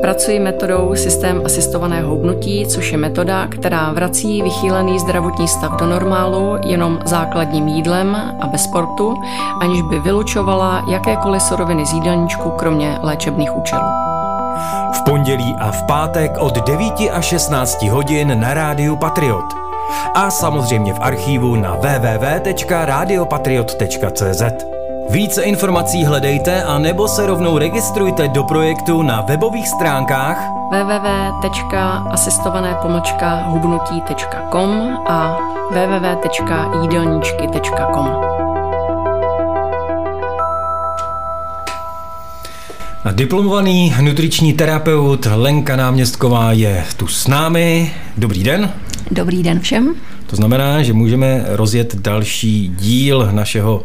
Pracuji metodou systém asistovaného hubnutí, což je metoda, která vrací vychýlený zdravotní stav do normálu jenom základním jídlem a bez sportu, aniž by vylučovala jakékoliv suroviny z jídelníčku, kromě léčebných účelů. V pondělí a v pátek od 9 až 16 hodin na rádiu Patriot. A samozřejmě v archívu na www.radiopatriot.cz. Více informací hledejte a nebo se rovnou registrujte do projektu na webových stránkách www.asistované-hubnutí.com a www.jídelníčky.com. Diplomovaný nutriční terapeut Lenka Náměstková je tu s námi. Dobrý den. Dobrý den všem. To znamená, že můžeme rozjet další díl našeho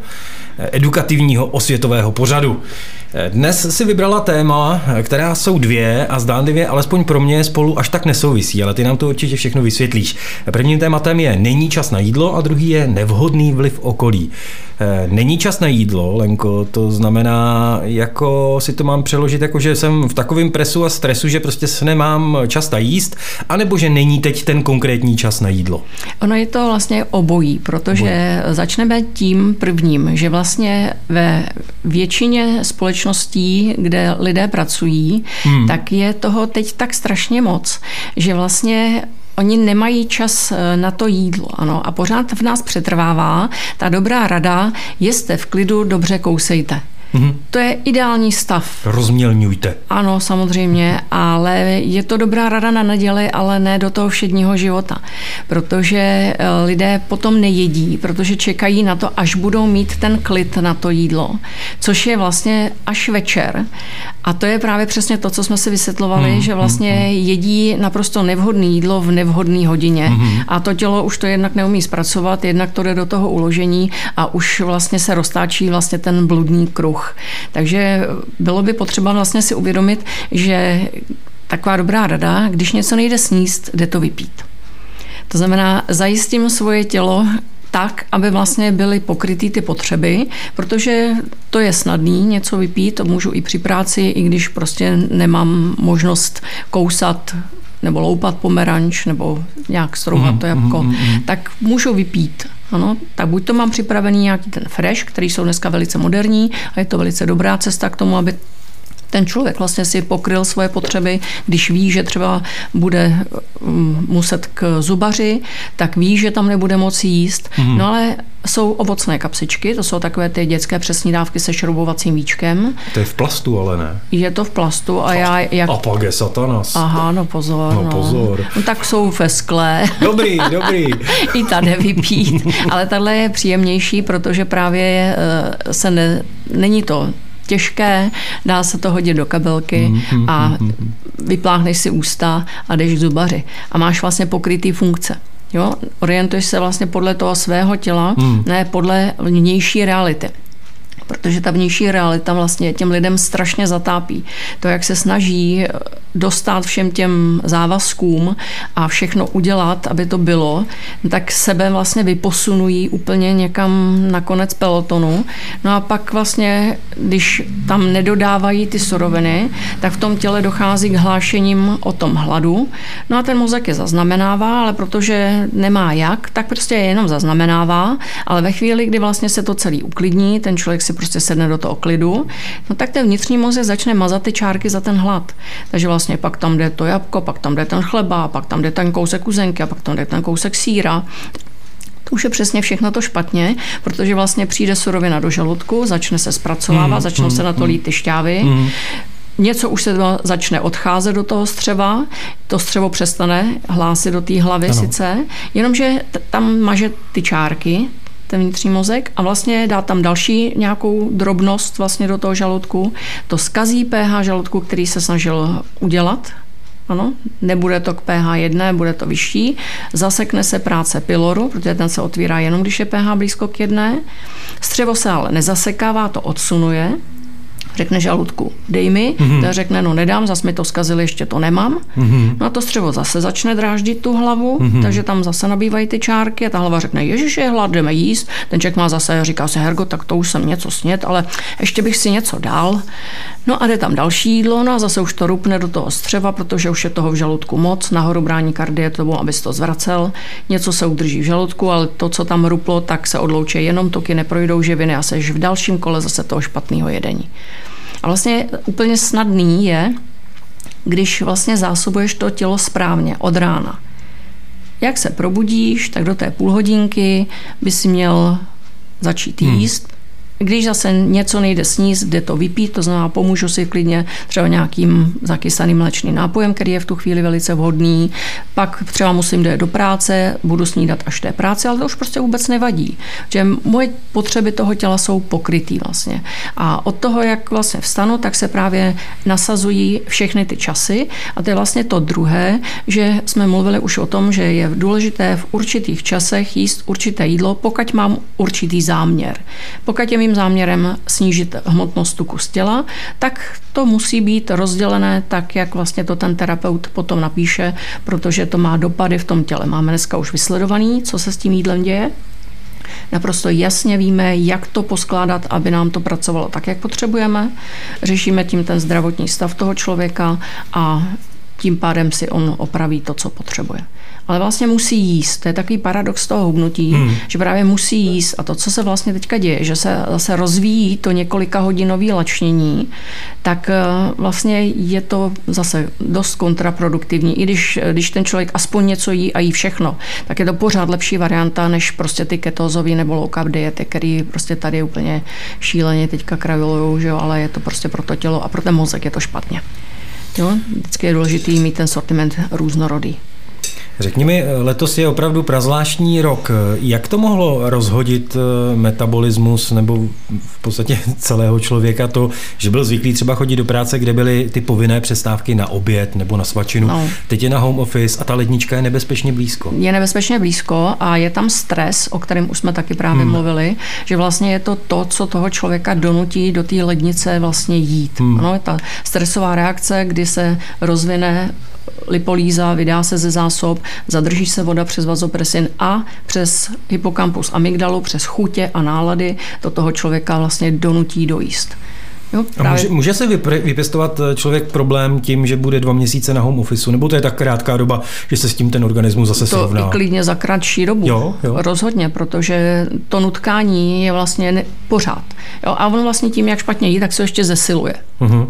edukativního osvětového pořadu. Dnes si vybrala téma, která jsou dvě a zdánlivě, alespoň pro mě, spolu až tak nesouvisí, ale ty nám to určitě všechno vysvětlíš. Prvním tématem je není čas na jídlo a druhý je nevhodný vliv okolí. Není čas na jídlo, Lenko, to znamená, jako si to mám přeložit, jako že jsem v takovém presu a stresu, že prostě se nemám čas na jíst, anebo že není teď ten konkrétní čas na jídlo. Ono je to vlastně obojí, protože obojí. začneme tím prvním, že vlastně ve většině společností, kde lidé pracují, hmm. tak je toho teď tak strašně moc, že vlastně Oni nemají čas eh, na to jídlo, ano, a pořád v nás přetrvává ta dobrá rada, jeste v klidu, dobře kousejte. Mm-hmm. To je ideální stav. Rozmělňujte. Ano, samozřejmě, ale je to dobrá rada na neděli, ale ne do toho všedního života. Protože eh, lidé potom nejedí, protože čekají na to, až budou mít ten klid na to jídlo, což je vlastně až večer. A to je právě přesně to, co jsme si vysvětlovali, mm, že vlastně mm, jedí naprosto nevhodné jídlo v nevhodné hodině. Mm. A to tělo už to jednak neumí zpracovat, jednak to jde do toho uložení a už vlastně se roztáčí vlastně ten bludný kruh. Takže bylo by potřeba vlastně si uvědomit, že taková dobrá rada, když něco nejde sníst, jde to vypít. To znamená, zajistím svoje tělo tak, aby vlastně byly pokrytý ty potřeby, protože to je snadný něco vypít, to můžu i při práci, i když prostě nemám možnost kousat nebo loupat pomeranč nebo nějak strouhat to jabko, mm, mm, mm. tak můžu vypít. Ano, tak buď to mám připravený nějaký ten fresh, který jsou dneska velice moderní a je to velice dobrá cesta k tomu, aby ten člověk vlastně si pokryl svoje potřeby, když ví, že třeba bude mm, muset k zubaři, tak ví, že tam nebude moci jíst. Mm. No ale jsou ovocné kapsičky, to jsou takové ty dětské přesní dávky se šroubovacím víčkem. To je v plastu, ale ne. Je to v plastu a já... Jak... A pak je satanas. Aha, no pozor. No, no. pozor. No, tak jsou ve skle. Dobrý, dobrý. I tady vypít. Ale tahle je příjemnější, protože právě eh, se ne, není to těžké, dá se to hodit do kabelky mm, a mm, mm, vypláchneš si ústa a jdeš k zubaři. A máš vlastně pokrytý funkce. Jo? Orientuješ se vlastně podle toho svého těla, mm. ne podle vnější reality protože ta vnější realita vlastně těm lidem strašně zatápí. To, jak se snaží dostat všem těm závazkům a všechno udělat, aby to bylo, tak sebe vlastně vyposunují úplně někam na konec pelotonu. No a pak vlastně, když tam nedodávají ty suroviny, tak v tom těle dochází k hlášením o tom hladu. No a ten mozek je zaznamenává, ale protože nemá jak, tak prostě je jenom zaznamenává, ale ve chvíli, kdy vlastně se to celý uklidní, ten člověk si prostě sedne do toho klidu, no tak ten vnitřní mozek začne mazat ty čárky za ten hlad. Takže vlastně pak tam jde to jabko, pak tam jde ten chleba, pak tam jde ten kousek uzenky a pak tam jde ten kousek síra. To už je přesně všechno to špatně, protože vlastně přijde surovina do žaludku, začne se zpracovávat, mm, začnou mm, se na to lít ty šťávy. Mm. Něco už se začne odcházet do toho střeva, to střevo přestane hlásit do té hlavy ano. sice, jenomže tam maže ty čárky, ten vnitřní mozek a vlastně dá tam další nějakou drobnost vlastně do toho žaludku. To skazí pH žaludku, který se snažil udělat, ano, nebude to k pH 1, bude to vyšší. Zasekne se práce pyloru, protože ten se otvírá jenom, když je pH blízko k jedné. Střevo se ale nezasekává, to odsunuje. Řekne žaludku, dej mi, mm-hmm. ten řekne, no nedám, zase mi to zkazili, ještě to nemám. Mm-hmm. No a to střevo zase začne dráždit tu hlavu, mm-hmm. takže tam zase nabývají ty čárky a ta hlava řekne, ježiš, je hlad, jdeme jíst. Ten člověk má zase, říká se, Hergo, tak to už jsem něco snět, ale ještě bych si něco dal. No a jde tam další jídlo, no a zase už to rupne do toho střeva, protože už je toho v žaludku moc, nahoru brání kardie tomu, abys to zvracel. Něco se udrží v žaludku, ale to, co tam ruplo, tak se odloučí jenom toky, neprojdou živiny a seš v dalším kole zase toho špatného jedení. A vlastně úplně snadný je, když vlastně zásobuješ to tělo správně od rána. Jak se probudíš, tak do té půl hodinky by si měl začít hmm. jíst, když zase něco nejde sníst, jde to vypít, to znamená, pomůžu si klidně třeba nějakým zakysaným mléčným nápojem, který je v tu chvíli velice vhodný. Pak třeba musím jít do práce, budu snídat až té práce, ale to už prostě vůbec nevadí. Že moje potřeby toho těla jsou pokrytý vlastně. A od toho, jak vlastně vstanu, tak se právě nasazují všechny ty časy. A to je vlastně to druhé, že jsme mluvili už o tom, že je důležité v určitých časech jíst určité jídlo, pokud mám určitý záměr. Pokud je mým záměrem snížit hmotnost tuku z těla, tak to musí být rozdělené tak, jak vlastně to ten terapeut potom napíše, protože to má dopady v tom těle. Máme dneska už vysledovaný, co se s tím jídlem děje. Naprosto jasně víme, jak to poskládat, aby nám to pracovalo tak, jak potřebujeme. Řešíme tím ten zdravotní stav toho člověka a tím pádem si on opraví to, co potřebuje ale vlastně musí jíst. To je takový paradox toho hubnutí, hmm. že právě musí jíst. A to, co se vlastně teďka děje, že se zase rozvíjí to několika hodinové lačnění, tak eh, vlastně je to zase dost kontraproduktivní. I když, když ten člověk aspoň něco jí a jí všechno, tak je to pořád lepší varianta, než prostě ty ketózové nebo low carb diety, který prostě tady úplně šíleně teďka kravilujou, že jo, ale je to prostě pro to tělo a pro ten mozek je to špatně. Jo? Vždycky je důležité mít ten sortiment různorodý. Řekni mi, letos je opravdu prazvláštní rok. Jak to mohlo rozhodit eh, metabolismus nebo v podstatě celého člověka to, že byl zvyklý třeba chodit do práce, kde byly ty povinné přestávky na oběd nebo na svačinu. No. Teď je na home office a ta lednička je nebezpečně blízko. Je nebezpečně blízko a je tam stres, o kterém už jsme taky právě hmm. mluvili, že vlastně je to to, co toho člověka donutí do té lednice vlastně jít. Hmm. Ano, ta stresová reakce, kdy se rozvine lipolíza, vydá se ze zásob, zadrží se voda přes vazopresin a přes hypokampus amygdalu, přes chutě a nálady to toho člověka vlastně donutí dojíst. Jo, právě... a může, může se vypěstovat eh, člověk problém tím, že bude dva měsíce na home office, nebo to je tak krátká doba, že se s tím ten organismus zase to srovná? To klidně za kratší dobu. Jo, jo. Rozhodně, protože to nutkání je vlastně ne, pořád. Jo, a on vlastně tím, jak špatně jí, tak se ještě zesiluje. Uh-huh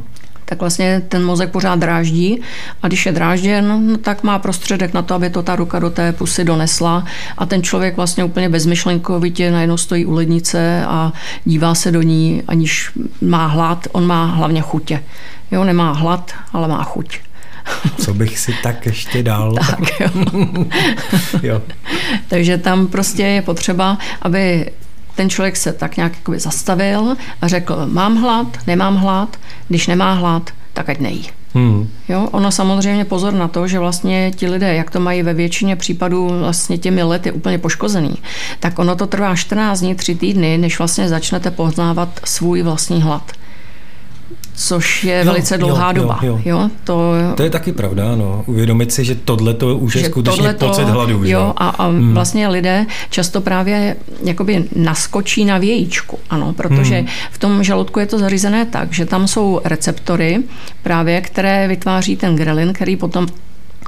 tak vlastně ten mozek pořád dráždí a když je drážděn, no, tak má prostředek na to, aby to ta ruka do té pusy donesla a ten člověk vlastně úplně bezmyšlenkovitě najednou stojí u lednice a dívá se do ní, aniž má hlad, on má hlavně chutě. Jo, nemá hlad, ale má chuť. Co bych si tak ještě dal? tak, jo. jo. Takže tam prostě je potřeba, aby ten člověk se tak nějak jakoby zastavil a řekl, mám hlad, nemám hlad, když nemá hlad, tak ať nejí. Hmm. Jo, ono samozřejmě pozor na to, že vlastně ti lidé, jak to mají ve většině případů vlastně těmi lety úplně poškozený, tak ono to trvá 14 dní, 3 týdny, než vlastně začnete poznávat svůj vlastní hlad což je jo, velice dlouhá jo, doba. Jo, jo. Jo, to, to je taky pravda, no. Uvědomit si, že tohle to už je skutečně tohleto, pocit hladu. Jo, a, a hmm. vlastně lidé často právě jakoby naskočí na vějíčku, ano, protože hmm. v tom žaludku je to zařízené tak, že tam jsou receptory právě, které vytváří ten grelin, který potom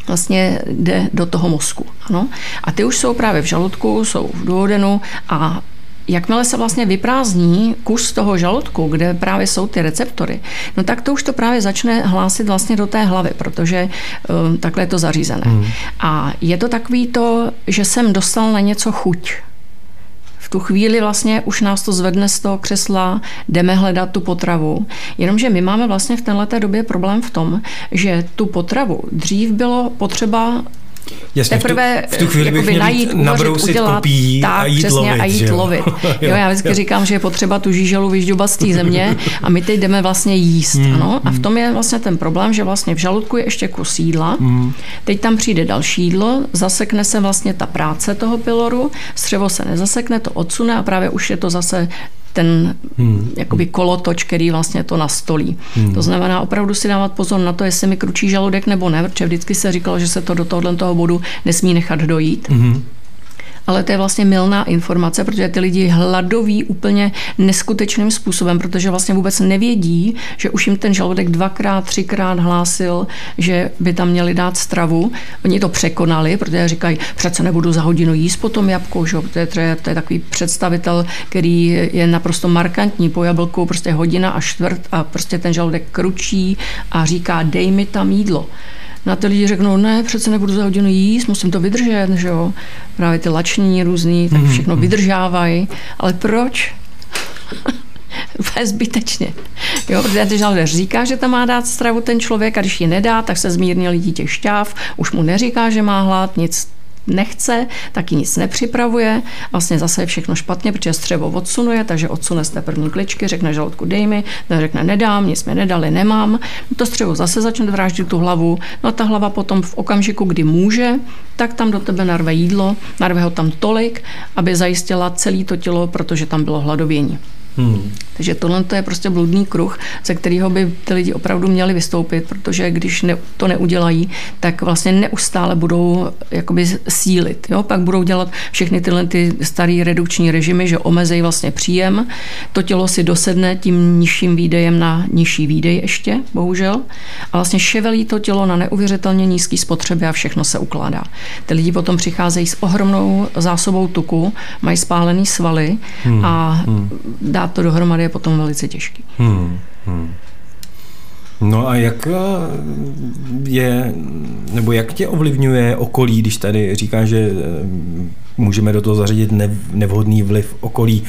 vlastně jde do toho mozku. Ano? A ty už jsou právě v žaludku, jsou v duodenu a jakmile se vlastně vyprázdní kus toho žaludku, kde právě jsou ty receptory, no tak to už to právě začne hlásit vlastně do té hlavy, protože um, takhle je to zařízené. Hmm. A je to takový to, že jsem dostal na něco chuť. V tu chvíli vlastně už nás to zvedne z toho křesla, jdeme hledat tu potravu. Jenomže my máme vlastně v této době problém v tom, že tu potravu dřív bylo potřeba Jasně, Teprve v tu, v tu chvíli bych najít, uvařit, udělat, kopí tak, a jít přesně, lovit. A jít lovit. jo, já vždycky jo. říkám, že je potřeba tu žíželu vyžďobat z té země a my teď jdeme vlastně jíst. Mm, ano? A v tom je vlastně ten problém, že vlastně v žaludku je ještě kus jídla, mm. teď tam přijde další jídlo, zasekne se vlastně ta práce toho piloru, střevo se nezasekne, to odsune a právě už je to zase ten hmm. jakoby kolotoč, který vlastně to nastolí. Hmm. To znamená opravdu si dávat pozor na to, jestli mi kručí žaludek nebo ne, protože vždycky se říkalo, že se to do tohohle toho bodu nesmí nechat dojít. Hmm ale to je vlastně milná informace, protože ty lidi hladoví úplně neskutečným způsobem, protože vlastně vůbec nevědí, že už jim ten žaludek dvakrát, třikrát hlásil, že by tam měli dát stravu. Oni to překonali, protože říkají, přece nebudu za hodinu jíst po tom jabku, že? To, je, to, je, takový představitel, který je naprosto markantní po jablku, prostě hodina a čtvrt a prostě ten žaludek kručí a říká, dej mi tam jídlo na ty lidi řeknou, ne, přece nebudu za hodinu jíst, musím to vydržet, že jo. Právě ty lační různý, tak mhm, všechno mm-hmm. vydržávají. Ale proč? zbytečně. Jo, protože ten žaludek říká, že tam má dát stravu ten člověk a když ji nedá, tak se zmírnil dítě šťáv, už mu neříká, že má hlad, nic nechce, taky nic nepřipravuje. Vlastně zase je všechno špatně, protože střevo odsunuje, takže odsune z té první kličky, řekne žaludku dej mi, ten řekne nedám, nic mi nedali, nemám. To střevo zase začne vráždit tu hlavu, no a ta hlava potom v okamžiku, kdy může, tak tam do tebe narve jídlo, narve ho tam tolik, aby zajistila celé to tělo, protože tam bylo hladovění. Hmm. Takže tohle je prostě bludný kruh, ze kterého by ty lidi opravdu měli vystoupit, protože když ne, to neudělají, tak vlastně neustále budou jakoby sílit. Jo? Pak budou dělat všechny tyhle ty staré redukční režimy, že omezejí vlastně příjem. To tělo si dosedne tím nižším výdejem na nižší výdej ještě, bohužel. A vlastně ševelí to tělo na neuvěřitelně nízký spotřeby a všechno se ukládá. Ty lidi potom přicházejí s ohromnou zásobou tuku, mají spálený svaly hmm. a hmm. dá dát to dohromady je potom velice těžký. Hmm, hmm. No a jak eh, je, nebo jak tě ovlivňuje okolí, když tady říká, že eh, můžeme do toho zařadit nevhodný vliv okolí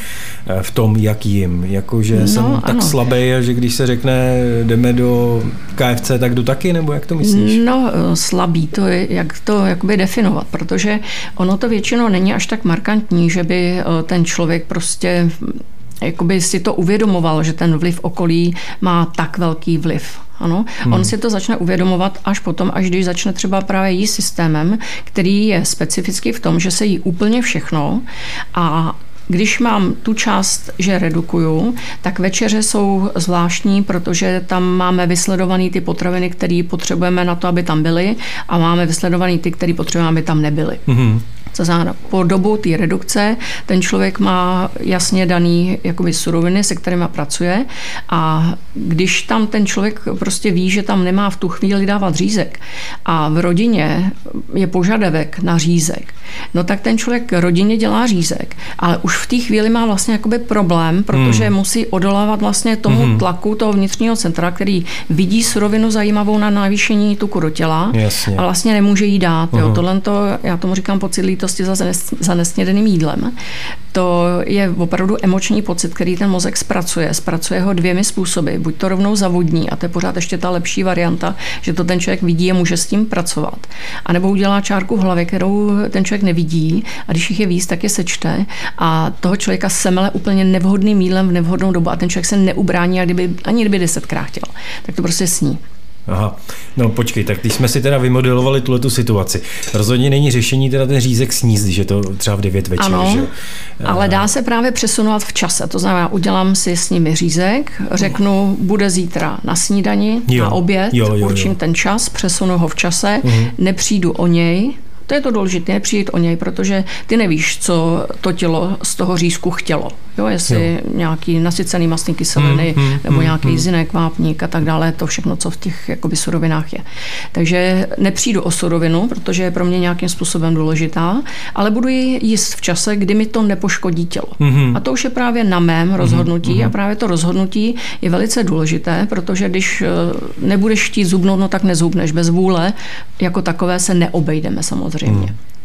eh, v tom, jak jim. Jakože no, jsem ano. tak slabý, že když se řekne, jdeme do KFC, tak jdu taky, nebo jak to myslíš? No, slabý, to je, jak to jakoby definovat, protože ono to většinou není až tak markantní, že by ten člověk prostě jakoby si to uvědomoval, že ten vliv okolí má tak velký vliv. Ano, hmm. on si to začne uvědomovat až potom, až když začne třeba právě jíst systémem, který je specifický v tom, že se jí úplně všechno a když mám tu část, že redukuju, tak večeře jsou zvláštní, protože tam máme vysledované ty potraviny, které potřebujeme na to, aby tam byly a máme vysledované ty, které potřebujeme, aby tam nebyly. Mm-hmm. To znamená, po dobu té redukce ten člověk má jasně daný jakoby suroviny, se kterými pracuje a když tam ten člověk prostě ví, že tam nemá v tu chvíli dávat řízek a v rodině je požadavek na řízek, no tak ten člověk rodině dělá řízek, ale už v té chvíli má vlastně jakoby problém, protože hmm. musí odolávat vlastně tomu hmm. tlaku toho vnitřního centra, který vidí surovinu zajímavou na navýšení tuku do těla Jasně. a vlastně nemůže jí dát. Uh-huh. Jo. Tohle to, já tomu říkám pocit lítosti za, za nesnědeným jídlem. To je opravdu emoční pocit, který ten mozek zpracuje. Zpracuje ho dvěmi způsoby. Buď to rovnou zavodní, a to je pořád ještě ta lepší varianta, že to ten člověk vidí a může s tím pracovat. A nebo udělá čárku v hlavě, kterou ten člověk nevidí a když jich je víc, tak je sečte a toho člověka semele úplně nevhodným jídlem v nevhodnou dobu a ten člověk se neubrání, a kdyby, ani kdyby desetkrát chtěl, tak to prostě sní. Aha, no počkej, tak když jsme si teda vymodelovali tuhle tu situaci, rozhodně není řešení teda ten řízek sníst, že to třeba v 9 večer, ano, že? ale dá se právě přesunovat v čase, to znamená, udělám si s nimi řízek, řeknu, bude zítra na snídani, jo, na oběd, jo, jo, určím jo. ten čas, přesunu ho v čase, uh-huh. nepřijdu o něj, to je to důležité, nepřijít o něj, protože ty nevíš, co to tělo z toho řízku chtělo. Jo, jestli jo. nějaký nasycený mastný kyseliny hmm, hmm, nebo hmm, nějaký hmm. zinek, vápník a tak dále, to všechno, co v těch jakoby, surovinách je. Takže nepřijdu o surovinu, protože je pro mě nějakým způsobem důležitá, ale budu ji jíst v čase, kdy mi to nepoškodí tělo. Hmm. A to už je právě na mém rozhodnutí hmm. a právě to rozhodnutí je velice důležité, protože když eh, nebudeš chtít zubnout, no tak nezubneš. Bez vůle jako takové se neobejdeme samozřejmě. Hmm.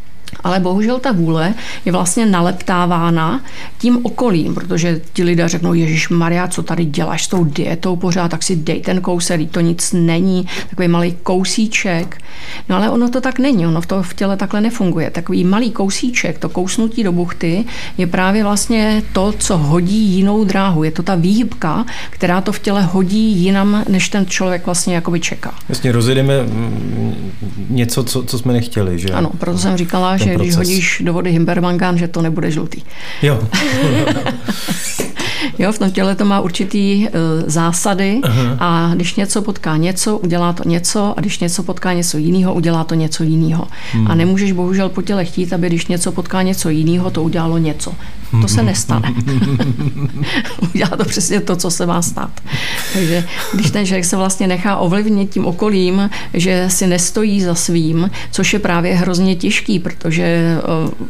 Ale bohužel ta vůle je vlastně naleptávána tím okolím, protože ti lidé řeknou, Ježíš Maria, co tady děláš s tou dietou pořád, tak si dej ten kousek, to nic není, takový malý kousíček. No ale ono to tak není, ono v to v těle takhle nefunguje. Takový malý kousíček, to kousnutí do buchty, je právě vlastně to, co hodí jinou dráhu. Je to ta výhybka, která to v těle hodí jinam, než ten člověk vlastně jakoby čeká. Jasně, rozjedeme mm, něco, co, co jsme nechtěli, že? Ano, proto jsem říkala, že proces. když hodíš do vody himbermangán, že to nebude žlutý. Jo. Jo, v tom těle to má určitý uh, zásady uh-huh. a když něco potká něco, udělá to něco a když něco potká něco jiného, udělá to něco jiného. Hmm. A nemůžeš bohužel po těle chtít, aby když něco potká něco jiného, to udělalo něco. To se nestane. udělá to přesně to, co se má stát. Takže když ten člověk se vlastně nechá ovlivnit tím okolím, že si nestojí za svým, což je právě hrozně těžký, protože eh,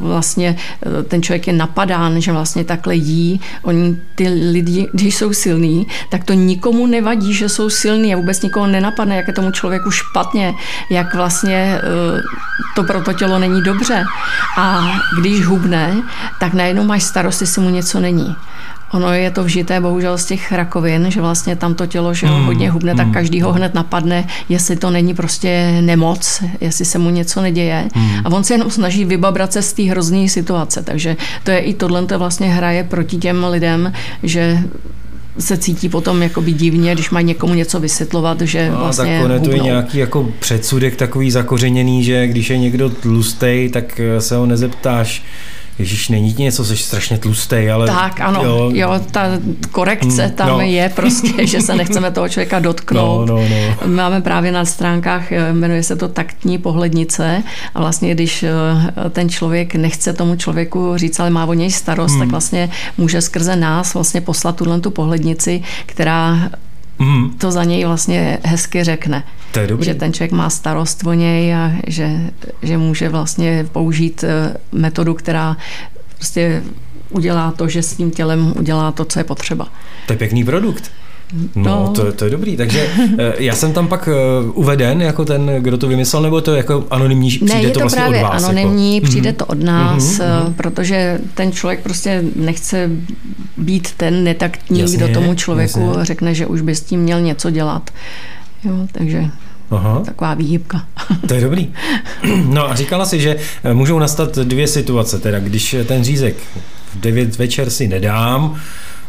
vlastně eh, ten člověk je napadán, že vlastně takhle jí. Oni ty lidi, když jsou silní, tak to nikomu nevadí, že jsou silní a vůbec nikoho nenapadne, jak je tomu člověku špatně, jak vlastně eh, to pro to tělo není dobře. A když hubne, tak najednou máš starost, jestli mu něco není. Ono je to vžité bohužel z těch rakovin, že vlastně tam to tělo že mm, hodně hubne, mm, tak každý ho hned napadne, jestli to není prostě nemoc, jestli se mu něco neděje. Mm. A on se jenom snaží vybabrat se z té hrozné situace. Takže to je i tohle, to vlastně hraje proti těm lidem, že se cítí potom jakoby divně, když mají někomu něco vysvětlovat, že no, vlastně tak to je nějaký jako předsudek takový zakořeněný, že když je někdo tlustej, tak se ho nezeptáš, Ježíš, není ti něco, jsi strašně tlustý, ale... Tak, ano, jo, jo ta korekce hmm, tam no. je prostě, že se nechceme toho člověka dotknout. No, no, no. Máme právě na stránkách, eh, jmenuje se to taktní pohlednice a vlastně, když eh, ten člověk nechce tomu člověku říct, ale má o něj starost, hmm. tak vlastně může skrze nás vlastně poslat tuhle tu pohlednici, která mm. to za něj vlastně hezky řekne. To je dobrý. Že ten člověk má starost o něj a že, že může vlastně použít eh, metodu, která prostě udělá to, že s tím tělem udělá to, co je potřeba. To je pěkný produkt. No, no. To, to je dobrý. Takže eh, já jsem tam pak eh, uveden jako ten, kdo to vymyslel, nebo to jako anonymní, přijde ne, je to, to vlastně právě od vás? anonymní, jako... přijde to od mhm, nás, mm-hmm. protože ten člověk prostě nechce být ten netaktní, jasně, kdo tomu člověku jasně. řekne, že už by s tím měl něco dělat. Jo, takže Aha. Taková výhybka. To je dobrý. No a říkala si, že můžou nastat dvě situace, teda když ten řízek v 9 večer si nedám,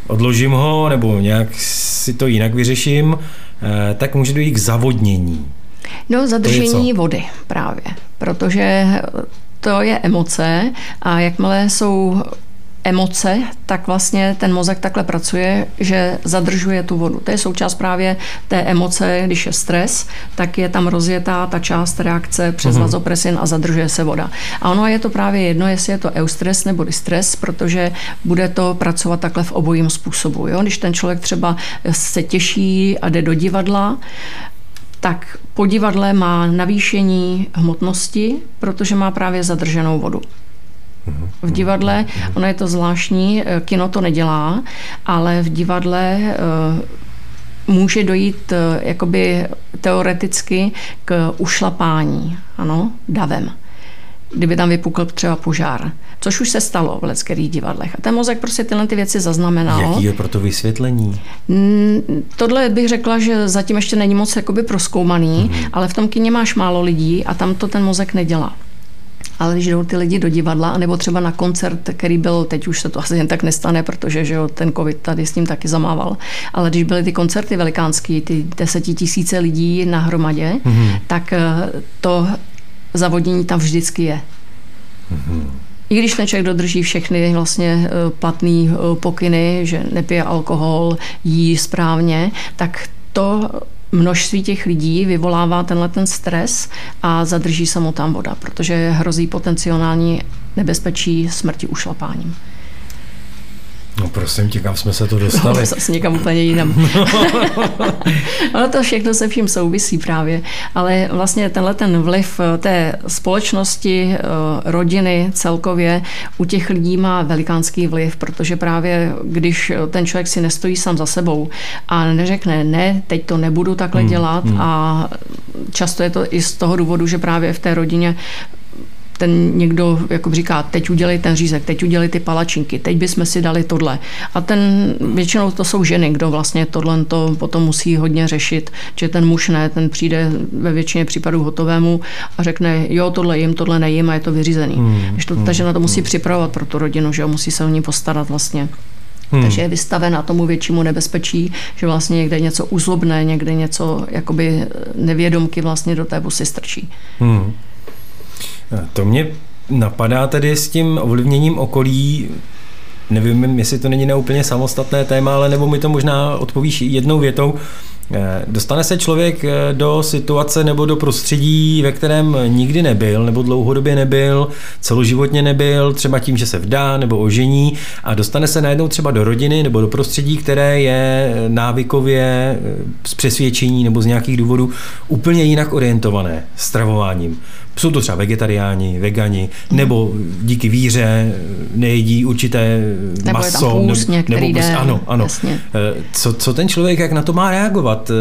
odložím ho nebo nějak si to jinak vyřeším, eh, tak může dojít k zavodnění. No, zadržení vody právě, protože to je emoce a jakmile jsou emoce, tak vlastně ten mozek takhle pracuje, že zadržuje tu vodu. To je součást právě té emoce, když je stres, tak je tam rozjetá ta část reakce přes mm-hmm. vazopresin a zadržuje se voda. A ono je to právě jedno, jestli je to eustres nebo distres, protože bude to pracovat takhle v obojím způsobu. Jo? Když ten člověk třeba se těší a jde do divadla, tak po divadle má navýšení hmotnosti, protože má právě zadrženou vodu v divadle. Ono je to zvláštní, eh, kino to nedělá, ale v divadle eh, může dojít eh, jakoby teoreticky k ušlapání, ano, davem kdyby tam vypukl třeba požár. Což už se stalo v leckých divadlech. A ten mozek prostě tyhle ty věci zaznamenal. Jaký je pro to vysvětlení? Mm, tohle bych řekla, že zatím ještě není moc jakoby proskoumaný, mm-hmm. ale v tom kině máš málo lidí a tam to ten mozek nedělá. Ale když jdou ty lidi do divadla, nebo třeba na koncert, který byl, teď už se to asi jen tak nestane, protože že jo, ten covid tady s ním taky zamával, ale když byly ty koncerty velikánský, ty desetitisíce lidí na hromadě, mm-hmm. tak eh, to zavodnění tam vždycky je. Mm-hmm. I když ten člověk dodrží všechny vlastně eh, platné eh, pokyny, že nepije alkohol, jí správně, tak to množství těch lidí vyvolává tenhle ten stres a zadrží se mu tam voda, protože hrozí potenciální nebezpečí smrti ušlapáním. No prosím tě, kam jsme se to dostali? No, zase někam úplně jinam. ono to všechno se vším souvisí právě, ale vlastně tenhle ten vliv eh, té společnosti, eh, rodiny celkově u těch lidí má velikánský vliv, protože právě když ten člověk si nestojí sám za sebou a neřekne, ne, teď to nebudu takhle hmm, dělat hmm. a často je to i z toho důvodu, že právě v té rodině ten někdo jako říká, teď udělej ten řízek, teď udělej ty palačinky, teď bychom si dali tohle. A ten, většinou to jsou ženy, kdo vlastně tohle to potom musí hodně řešit, že ten muž ne, ten přijde ve většině případů hotovému a řekne, jo, tohle jim, tohle nejím a je to vyřízený. Hmm. Když to, ta žena to musí hmm. připravovat pro tu rodinu, že jo, musí se o ní postarat vlastně. Hmm. Takže je vystavena tomu většímu nebezpečí, že vlastně někde něco uzlobne, někde něco jakoby nevědomky vlastně do té busy strčí. Hmm. To mě napadá tedy s tím ovlivněním okolí nevím, jestli to není na úplně samostatné téma, ale nebo mi to možná odpovíš jednou větou. Eh, dostane se člověk eh, do situace nebo do prostředí, ve kterém nikdy nebyl, nebo dlouhodobě nebyl, celoživotně nebyl, třeba tím, že se vdá nebo ožení a dostane se najednou třeba do rodiny nebo do prostředí, které je návykově z přesvědčení nebo z nějakých důvodů úplně jinak orientované stravováním. Jsou to třeba vegetariáni, vegani, nebo díky víře nejedí určité nebo maso. Je tam půstně, nebo, nebo jde, ano, ano. Jasně. Eh, co, co ten člověk, jak na to má reagovat? Eh,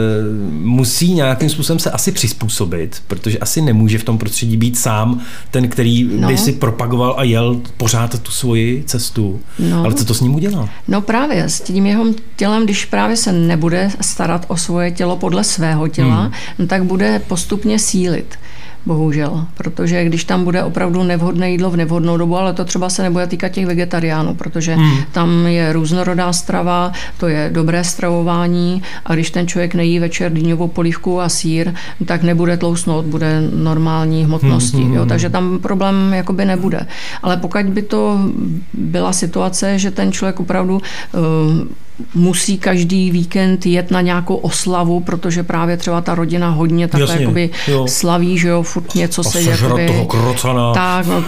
musí nějakým způsobem se asi přizpůsobit, protože asi nemůže v tom prostředí být sám ten, který no. by si propagoval a jel pořád tu svoji cestu. No. Ale co to s ním udělá? No právě, s tím jeho tělem, když právě se nebude starat o svoje tělo podle svého těla, hmm. no, tak bude postupně sílit bohužel, protože když tam bude opravdu nevhodné jídlo v nevhodnou dobu, ale to třeba se nebude týkat těch vegetariánů, protože hmm. tam je různorodá strava, to je dobré stravování a když ten člověk nejí večer dýňovou polívku a sír, tak nebude tlousnout, bude normální hmotnosti, hmm. jo, hmm, takže hmm. tam problém jakoby nebude. Ale pokud by to byla situace, že ten člověk opravdu uh, musí každý víkend jet na nějakou oslavu, protože právě třeba ta rodina hodně Jasně, jakoby jo. slaví, že jo, furt něco a se jakoby... toho krocana. Tak, no,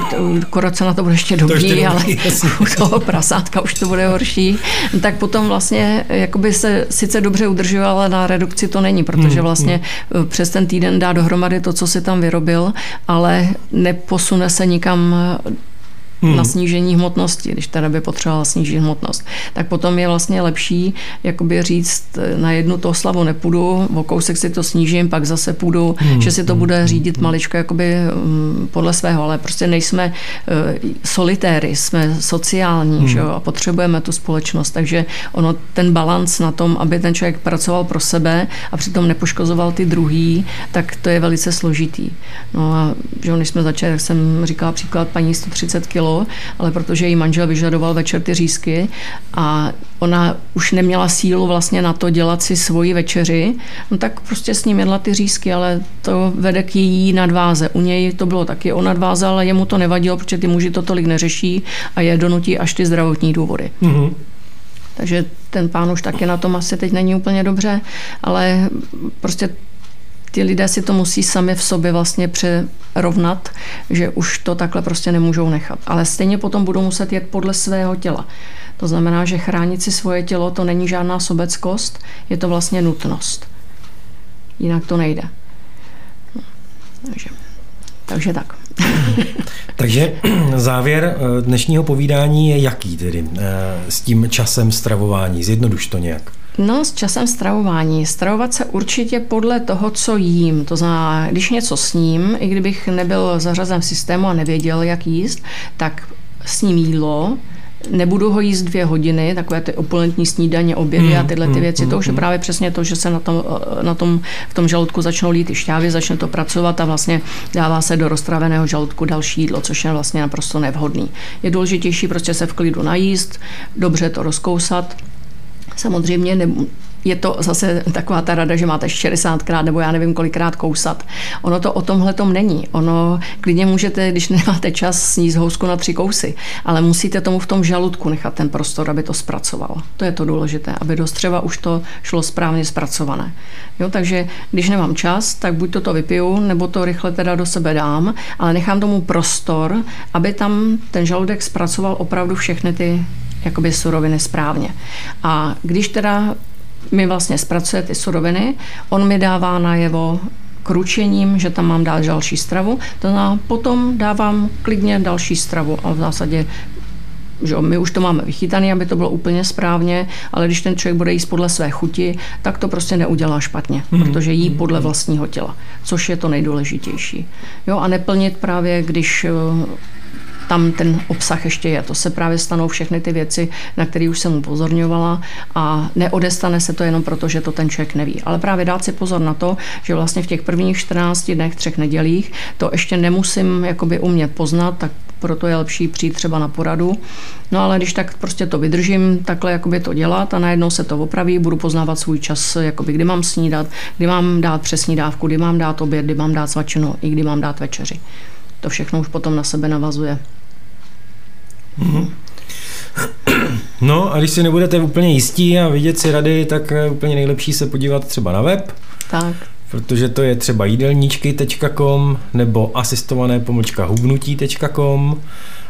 krocana to bude ještě dobrý, to ještě dobrý ale u toho prasátka už to bude horší. Tak potom vlastně jakoby se sice dobře udržovala na redukci to není, protože hmm, vlastně hmm. přes ten týden dá dohromady to, co si tam vyrobil, ale neposune se nikam hmm. na snížení hmotnosti, když teda by potřebovala snížit hmotnost, tak potom je vlastně lepší jakoby říct na jednu to oslavu nepůjdu, o kousek si to snížím, pak zase půjdu, hmm. že si to bude hmm. řídit maličko jakoby um, podle svého, ale prostě nejsme uh, solitéry, jsme sociální hmm. že jo, a potřebujeme tu společnost, takže ono ten balans na tom, aby ten člověk pracoval pro sebe a přitom nepoškozoval ty druhý, tak to je velice složitý. No a že jo, když jsme začali, jak jsem říkala příklad paní 130 ale protože její manžel vyžadoval večer ty řízky a ona už neměla sílu vlastně na to dělat si svoji večeři, no tak prostě s ním jedla ty řízky, ale to vede k její nadváze. U něj to bylo taky o nadváze, ale jemu to nevadilo, protože ty muži to tolik neřeší a je donutí až ty zdravotní důvody. Mm-hmm. Takže ten pán už taky na tom asi teď není úplně dobře, ale prostě ty lidé si to musí sami v sobě vlastně přerovnat, že už to takhle prostě nemůžou nechat. Ale stejně potom budou muset jet podle svého těla. To znamená, že chránit si svoje tělo to není žádná sobeckost, je to vlastně nutnost. Jinak to nejde. Takže, takže tak. Takže závěr eh, dnešního povídání je jaký tedy eh, s tím časem stravování? Zjednoduš to nějak. No, s časem stravování. Stravovat se určitě podle toho, co jím. To znamená, když něco sním, i kdybych nebyl zařazen v systému a nevěděl, jak jíst, tak sním jídlo, nebudu ho jíst dvě hodiny, takové ty opulentní snídaně, obědy a tyhle ty hmm, věci. To už je právě přesně to, že se na tom, na tom, v tom žaludku začnou lít ty šťávy, začne to pracovat a vlastně dává se do roztraveného žaludku další jídlo, což je vlastně naprosto nevhodný. Je důležitější prostě se v klidu najíst, dobře to rozkousat, Samozřejmě ne, je to zase taková ta rada, že máte 60krát nebo já nevím kolikrát kousat. Ono to o tomhle tom není. Ono klidně můžete, když nemáte čas, sníst housku na tři kousy, ale musíte tomu v tom žaludku nechat ten prostor, aby to zpracoval. To je to důležité, aby do střeva už to šlo správně zpracované. Jo, takže když nemám čas, tak buď to, to vypiju, nebo to rychle teda do sebe dám, ale nechám tomu prostor, aby tam ten žaludek zpracoval opravdu všechny ty jakoby suroviny správně. A když teda mi vlastně zpracuje ty suroviny, on mi dává najevo kručením, že tam mám dát další stravu, to znamená, potom dávám klidně další stravu a v zásadě že my už to máme vychytané, aby to bylo úplně správně, ale když ten člověk bude jíst podle své chuti, tak to prostě neudělá špatně, mm-hmm. protože jí podle vlastního těla, což je to nejdůležitější. Jo, a neplnit právě, když tam ten obsah ještě je. To se právě stanou všechny ty věci, na které už jsem upozorňovala a neodestane se to jenom proto, že to ten člověk neví. Ale právě dát si pozor na to, že vlastně v těch prvních 14 dnech, třech nedělích, to ještě nemusím jakoby umět poznat, tak proto je lepší přijít třeba na poradu. No ale když tak prostě to vydržím, takhle jakoby to dělat a najednou se to opraví, budu poznávat svůj čas, jakoby kdy mám snídat, kdy mám dát přesní dávku, kdy mám dát oběd, kdy mám dát svačinu i kdy mám dát večeři. To všechno už potom na sebe navazuje. Mm-hmm. No a když si nebudete úplně jistí a vidět si rady, tak úplně nejlepší se podívat třeba na web. Tak protože to je třeba jídelníčky.com nebo asistované pomlčka hubnutí.com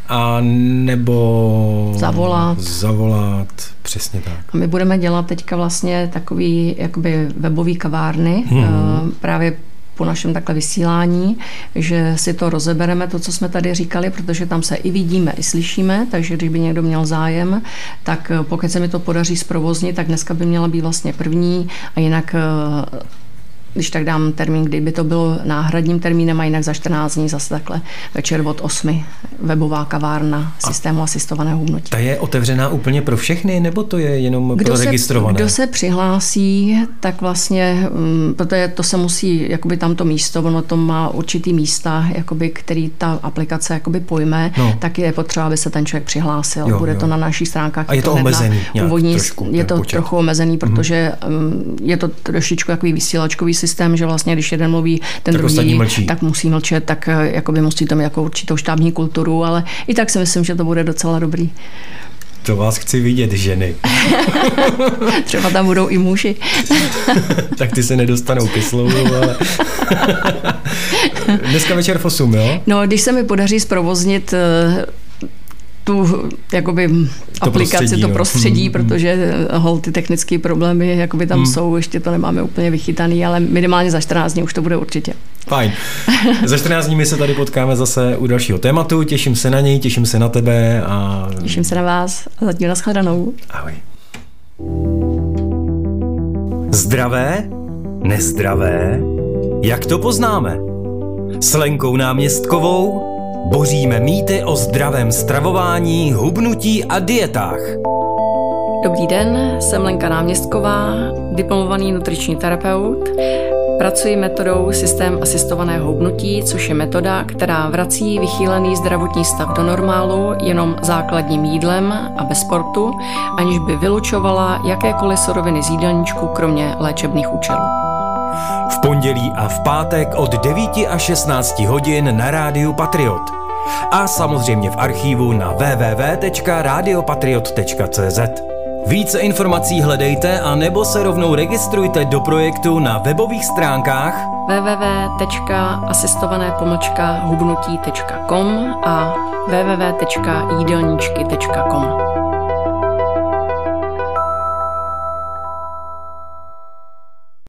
a nebo zavolat. Zavolat, přesně tak. A my budeme dělat teďka vlastně takový jakoby webový kavárny, hmm. právě po našem takhle vysílání, že si to rozebereme, to, co jsme tady říkali, protože tam se i vidíme, i slyšíme, takže když by někdo měl zájem, tak pokud se mi to podaří zprovoznit, tak dneska by měla být vlastně první a jinak eh, když tak dám termín, kdyby to bylo náhradním termínem a jinak za 14 dní zase takhle večer od 8 webová kavárna systému asistovaného hnutí. Ta je otevřená úplně pro všechny, nebo to je jenom kdo pro se, registrované? Kdo se přihlásí, tak vlastně, mm, protože to se musí, jakoby tamto místo, ono to má určitý místa, jakoby, který ta aplikace jakoby pojme, no. tak je potřeba, aby se ten člověk přihlásil. Jo, Bude jo. to na našich stránkách. A je to omezený? Původní, trošku, je to počet. trochu omezený, protože mm. je to trošičku takový vysílačkový systém, že vlastně, když jeden mluví, ten tak druhý, tak musí mlčet, tak eh, jakoby musí tam jako určitou štábní kulturu, ale i tak si myslím, že to bude docela dobrý. To vás chci vidět, ženy. Třeba tam budou i muži. tak ty se nedostanou ke slovu, ale... Dneska večer v 8, jo? No, když se mi podaří zprovoznit eh, tu jakoby to aplikaci, prostředí, to prostředí, hmm, hmm. protože hol ty technické problémy jakoby tam hmm. jsou, ještě to nemáme úplně vychytaný, ale minimálně za 14 dní už to bude určitě. Fajn. Za 14 dní my se tady potkáme zase u dalšího tématu, těším se na něj, těším se na tebe a... Těším se na vás a zatím nashledanou. Ahoj. Zdravé? Nezdravé? Jak to poznáme? S Lenkou náměstkovou Boříme mýty o zdravém stravování, hubnutí a dietách. Dobrý den, jsem Lenka Náměstková, diplomovaný nutriční terapeut. Pracuji metodou systém asistovaného hubnutí, což je metoda, která vrací vychýlený zdravotní stav do normálu jenom základním jídlem a bez sportu, aniž by vylučovala jakékoliv suroviny z jídelníčku, kromě léčebných účelů. V pondělí a v pátek od 9 až 16 hodin na rádiu Patriot. A samozřejmě v archívu na www.radiopatriot.cz. Více informací hledejte a nebo se rovnou registrujte do projektu na webových stránkách www.asistované-hubnutí.com a www.jídelníčky.com.